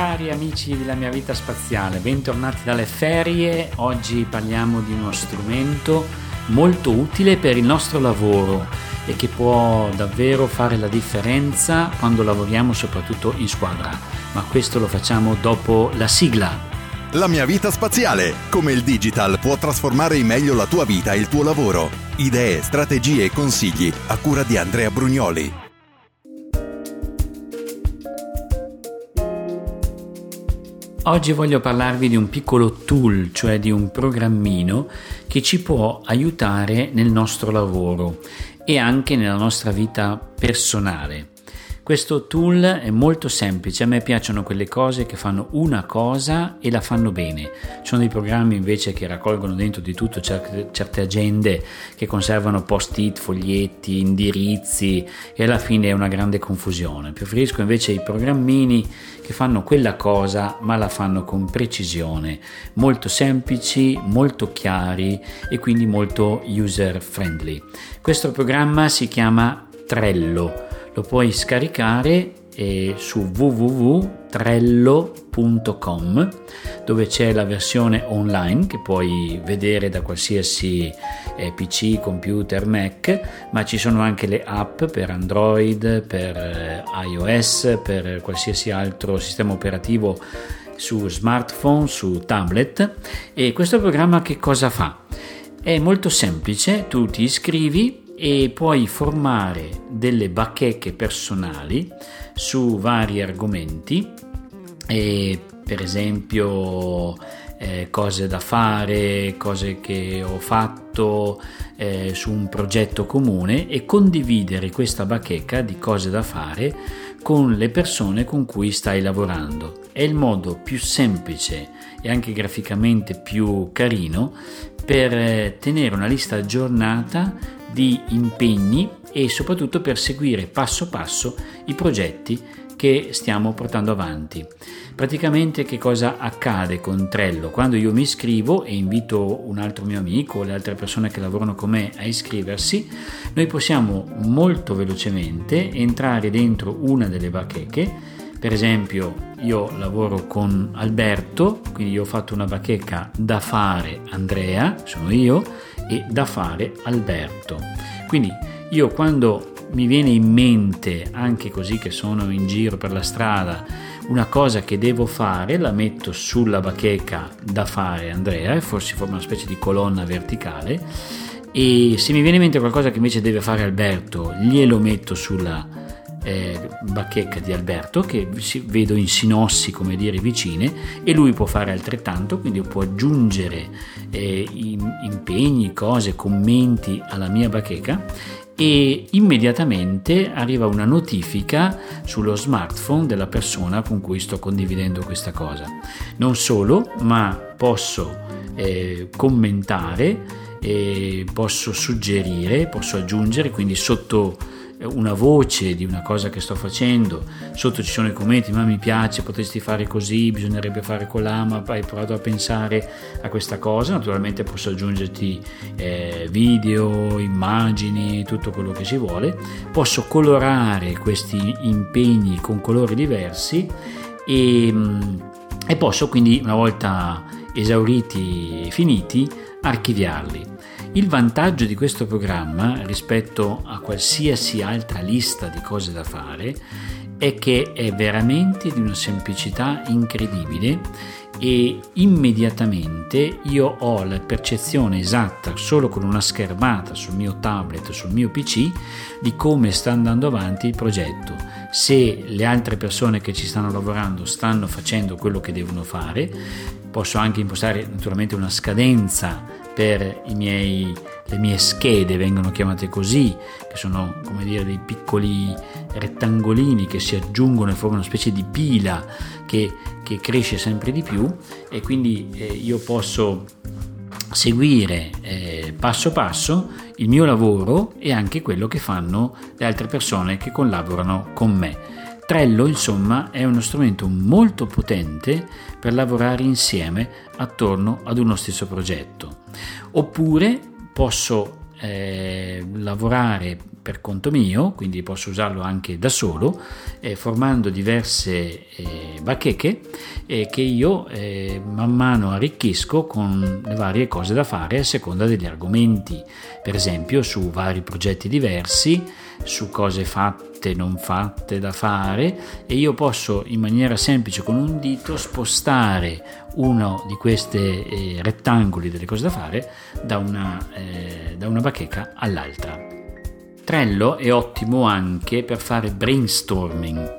Cari amici della mia vita spaziale, bentornati dalle ferie. Oggi parliamo di uno strumento molto utile per il nostro lavoro e che può davvero fare la differenza quando lavoriamo soprattutto in squadra. Ma questo lo facciamo dopo la sigla. La mia vita spaziale, come il digital può trasformare in meglio la tua vita e il tuo lavoro. Idee, strategie e consigli a cura di Andrea Brugnoli. Oggi voglio parlarvi di un piccolo tool, cioè di un programmino che ci può aiutare nel nostro lavoro e anche nella nostra vita personale. Questo tool è molto semplice, a me piacciono quelle cose che fanno una cosa e la fanno bene. Ci sono dei programmi invece che raccolgono dentro di tutto certe, agende che conservano post-it, foglietti, indirizzi e alla fine è una grande confusione. Preferisco invece i programmini che fanno quella cosa ma la fanno con precisione, molto semplici, molto chiari e quindi molto user friendly. Questo programma si chiama Trello lo puoi scaricare eh, su www.trello.com dove c'è la versione online che puoi vedere da qualsiasi eh, PC, computer, Mac, ma ci sono anche le app per Android, per eh, iOS, per qualsiasi altro sistema operativo su smartphone, su tablet e questo programma che cosa fa? È molto semplice, tu ti iscrivi e puoi formare delle bacheche personali su vari argomenti, per esempio eh, cose da fare, cose che ho fatto eh, su un progetto comune e condividere questa bacheca di cose da fare con le persone con cui stai lavorando. È il modo più semplice e anche graficamente più carino per eh, tenere una lista aggiornata di impegni e soprattutto per seguire passo passo i progetti che stiamo portando avanti. Praticamente che cosa accade con Trello? Quando io mi iscrivo e invito un altro mio amico o le altre persone che lavorano con me a iscriversi, noi possiamo molto velocemente entrare dentro una delle bacheche per esempio, io lavoro con Alberto, quindi ho fatto una bacheca da fare Andrea, sono io, e da fare Alberto. Quindi io quando mi viene in mente, anche così che sono in giro per la strada, una cosa che devo fare, la metto sulla bacheca da fare Andrea e forse forma una specie di colonna verticale e se mi viene in mente qualcosa che invece deve fare Alberto, glielo metto sulla eh, bacheca di Alberto che vedo in sinossi come dire vicine e lui può fare altrettanto quindi può aggiungere eh, impegni, cose, commenti alla mia bacheca e immediatamente arriva una notifica sullo smartphone della persona con cui sto condividendo questa cosa. Non solo, ma posso eh, commentare, eh, posso suggerire, posso aggiungere, quindi sotto una voce di una cosa che sto facendo, sotto ci sono i commenti, ma mi piace, potresti fare così, bisognerebbe fare colà, ma hai provato a pensare a questa cosa, naturalmente posso aggiungerti eh, video, immagini, tutto quello che si vuole, posso colorare questi impegni con colori diversi e, mm, e posso quindi una volta esauriti e finiti archiviarli. Il vantaggio di questo programma rispetto a qualsiasi altra lista di cose da fare è che è veramente di una semplicità incredibile e immediatamente io ho la percezione esatta solo con una schermata sul mio tablet, sul mio PC, di come sta andando avanti il progetto. Se le altre persone che ci stanno lavorando stanno facendo quello che devono fare, posso anche impostare naturalmente una scadenza per miei, le mie schede, vengono chiamate così, che sono come dire dei piccoli rettangolini che si aggiungono e formano una specie di pila che, che cresce sempre di più e quindi eh, io posso seguire eh, passo passo il mio lavoro e anche quello che fanno le altre persone che collaborano con me. Trello, insomma, è uno strumento molto potente per lavorare insieme attorno ad uno stesso progetto. Oppure posso eh, lavorare per conto mio, quindi posso usarlo anche da solo, eh, formando diverse eh, bacheche eh, che io eh, man mano arricchisco con le varie cose da fare a seconda degli argomenti, per esempio su vari progetti diversi, su cose fatte, non fatte da fare e io posso in maniera semplice con un dito spostare uno di questi eh, rettangoli delle cose da fare da una, eh, da una bacheca all'altra. Trello è ottimo anche per fare brainstorming,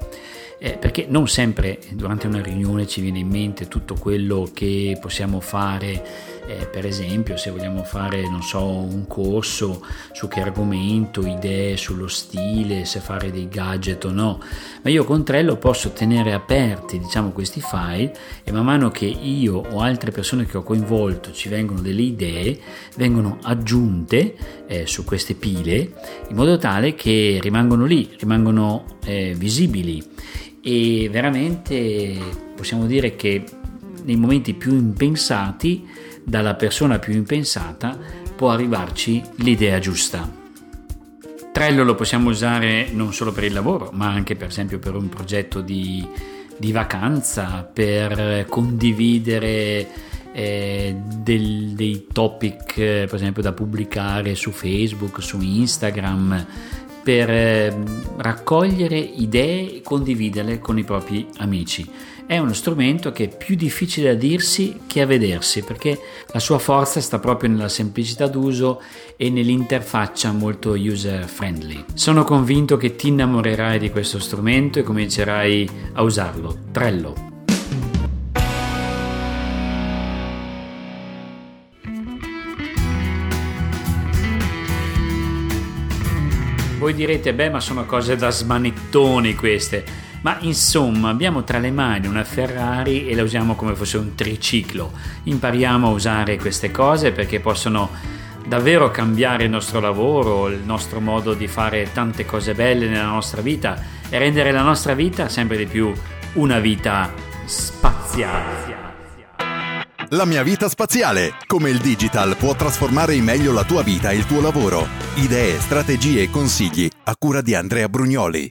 eh, perché non sempre durante una riunione ci viene in mente tutto quello che possiamo fare eh, per esempio se vogliamo fare non so un corso su che argomento, idee sullo stile, se fare dei gadget o no, ma io con Trello posso tenere aperti diciamo questi file e man mano che io o altre persone che ho coinvolto ci vengono delle idee, vengono aggiunte eh, su queste pile in modo tale che rimangono lì, rimangono eh, visibili. E veramente possiamo dire che nei momenti più impensati dalla persona più impensata può arrivarci l'idea giusta. Trello lo possiamo usare non solo per il lavoro, ma anche per esempio per un progetto di, di vacanza, per condividere eh, del, dei topic per esempio da pubblicare su Facebook, su Instagram, per eh, raccogliere idee e condividerle con i propri amici è uno strumento che è più difficile a dirsi che a vedersi perché la sua forza sta proprio nella semplicità d'uso e nell'interfaccia molto user friendly. Sono convinto che ti innamorerai di questo strumento e comincerai a usarlo. Trello. Voi direte, beh, ma sono cose da smanettoni queste. Ma insomma, abbiamo tra le mani una Ferrari e la usiamo come fosse un triciclo. Impariamo a usare queste cose perché possono davvero cambiare il nostro lavoro, il nostro modo di fare tante cose belle nella nostra vita e rendere la nostra vita sempre di più una vita spaziale. La mia vita spaziale. Come il digital può trasformare in meglio la tua vita e il tuo lavoro. Idee, strategie e consigli a cura di Andrea Brugnoli.